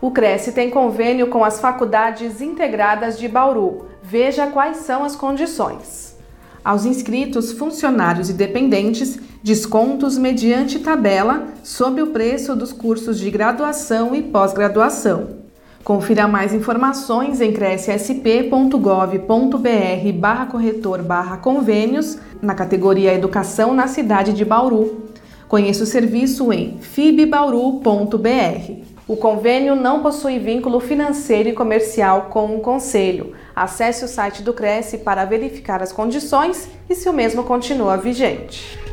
O Cresce tem convênio com as faculdades integradas de Bauru. Veja quais são as condições. Aos inscritos, funcionários e dependentes, descontos mediante tabela sobre o preço dos cursos de graduação e pós-graduação. Confira mais informações em crescsp.gov.br barra corretor barra convênios na categoria Educação na cidade de Bauru. Conheça o serviço em fibbauru.br. O convênio não possui vínculo financeiro e comercial com o Conselho. Acesse o site do Cresce para verificar as condições e se o mesmo continua vigente.